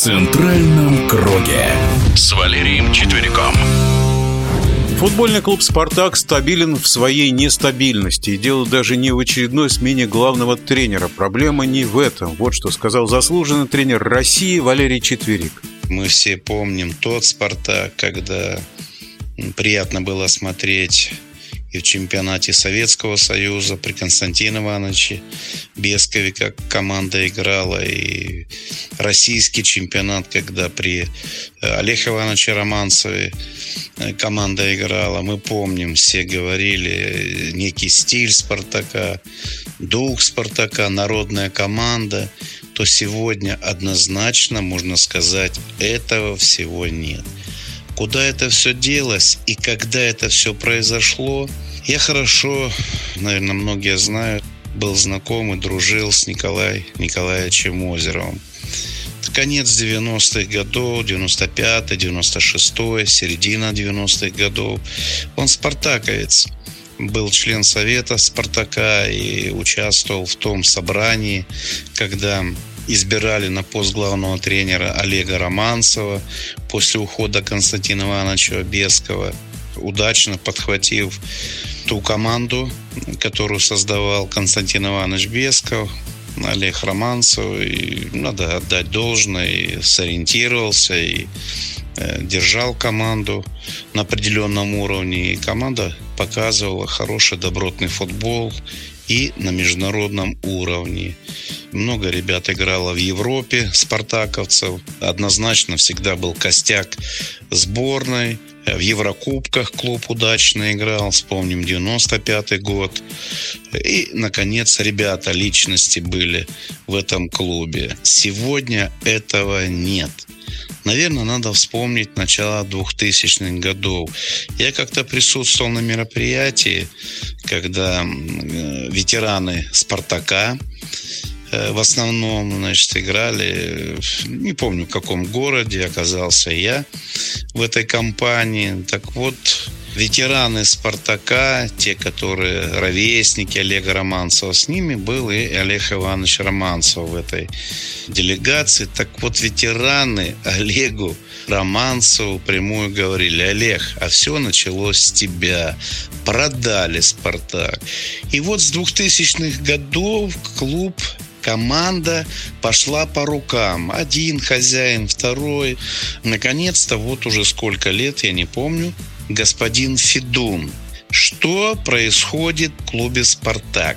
центральном круге с Валерием Четвериком. Футбольный клуб «Спартак» стабилен в своей нестабильности. И дело даже не в очередной смене главного тренера. Проблема не в этом. Вот что сказал заслуженный тренер России Валерий Четверик. Мы все помним тот «Спартак», когда приятно было смотреть и в чемпионате Советского Союза при Константине Ивановиче Бескове, как команда играла, и российский чемпионат, когда при э, Олеге Ивановиче Романцеве э, команда играла. Мы помним, все говорили, э, некий стиль Спартака, дух Спартака, народная команда, то сегодня однозначно можно сказать, этого всего нет. Куда это все делось и когда это все произошло, я хорошо, наверное, многие знают, был знаком и дружил с Николаем Николаевичем Озеровым. Конец 90-х годов, 95-й, 96-й, середина 90-х годов. Он спартаковец был член совета Спартака и участвовал в том собрании, когда избирали на пост главного тренера Олега Романцева после ухода Константина Ивановича Бескова, удачно подхватив ту команду, которую создавал Константин Иванович Бесков, Олег Романцев. И надо отдать должное, и сориентировался, и э, держал команду на определенном уровне. И команда показывала хороший добротный футбол и на международном уровне. Много ребят играло в Европе, спартаковцев. Однозначно всегда был костяк сборной. В Еврокубках клуб удачно играл, вспомним 95-й год. И, наконец, ребята, личности были в этом клубе. Сегодня этого нет. Наверное, надо вспомнить начало 2000-х годов. Я как-то присутствовал на мероприятии, когда ветераны «Спартака» э, в основном, значит, играли, не помню, в каком городе оказался я в этой компании. Так вот, ветераны «Спартака», те, которые ровесники Олега Романцева, с ними был и Олег Иванович Романцев в этой делегации. Так вот, ветераны Олегу Романцеву прямую говорили, Олег, а все началось с тебя. Продали «Спартак». И вот с 2000-х годов клуб команда пошла по рукам. Один хозяин, второй. Наконец-то, вот уже сколько лет, я не помню, господин Федун. Что происходит в клубе «Спартак»?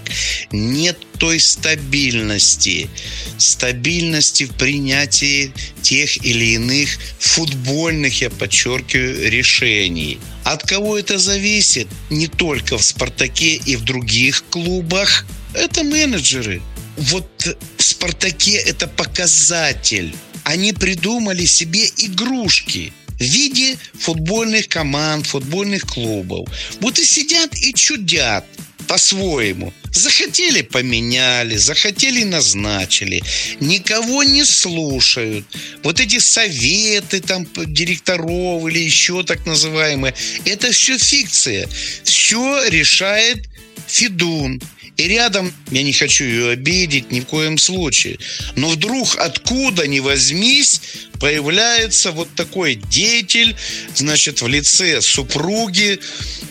Нет той стабильности, стабильности в принятии тех или иных футбольных, я подчеркиваю, решений. От кого это зависит? Не только в «Спартаке» и в других клубах. Это менеджеры. Вот в «Спартаке» это показатель. Они придумали себе игрушки – в виде футбольных команд, футбольных клубов. Вот и сидят и чудят по-своему. Захотели поменяли, захотели назначили. Никого не слушают. Вот эти советы там директоров или еще так называемые, это все фикция. Все решает Федун. И рядом, я не хочу ее обидеть ни в коем случае, но вдруг откуда ни возьмись, появляется вот такой деятель, значит, в лице супруги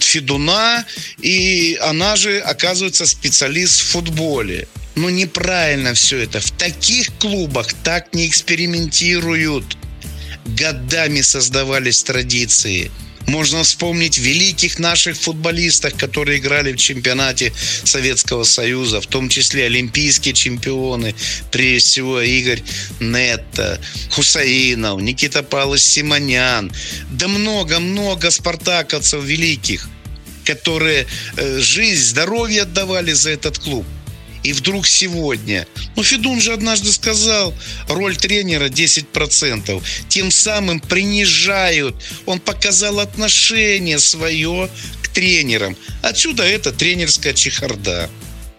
Федуна, и она же оказывается специалист в футболе. Ну, неправильно все это. В таких клубах так не экспериментируют. Годами создавались традиции – можно вспомнить великих наших футболистов, которые играли в чемпионате Советского Союза, в том числе олимпийские чемпионы, прежде всего Игорь Нетта, Хусаинов, Никита Павлович Симонян, да много-много спартаковцев великих, которые э, жизнь, здоровье отдавали за этот клуб. И вдруг сегодня, ну Федун же однажды сказал, роль тренера 10%, тем самым принижают, он показал отношение свое к тренерам. Отсюда это тренерская чехарда.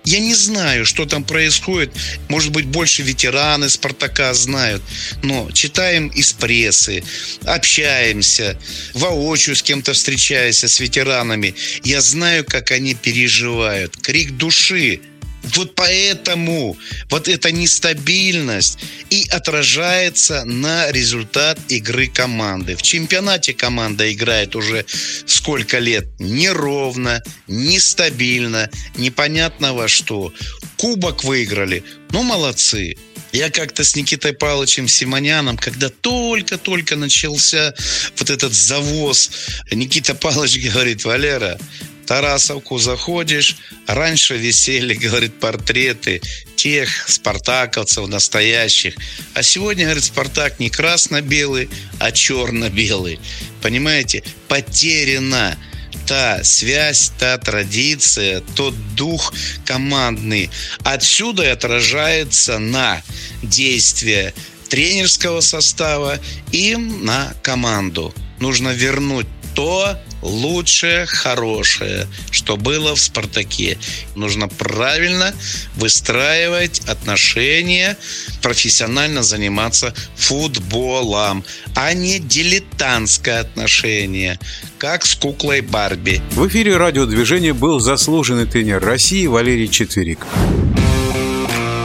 Я не знаю, что там происходит. Может быть, больше ветераны Спартака знают. Но читаем из прессы, общаемся, воочию с кем-то встречаясь, с ветеранами. Я знаю, как они переживают. Крик души Вот поэтому вот эта нестабильность и отражается на результат игры команды. В чемпионате команда играет уже сколько лет неровно, нестабильно, непонятно во что. Кубок выиграли, ну молодцы. Я как-то с Никитой Павловичем Симоняном, когда только-только начался вот этот завоз, Никита Павлович говорит, Валера, Тарасовку заходишь, раньше висели, говорит, портреты тех спартаковцев настоящих. А сегодня, говорит, Спартак не красно-белый, а черно-белый. Понимаете? Потеряна та связь, та традиция, тот дух командный. Отсюда и отражается на действия тренерского состава и на команду. Нужно вернуть то лучшее, хорошее, что было в «Спартаке». Нужно правильно выстраивать отношения, профессионально заниматься футболом, а не дилетантское отношение, как с куклой Барби. В эфире радиодвижения был заслуженный тренер России Валерий Четверик.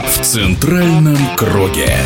В центральном круге.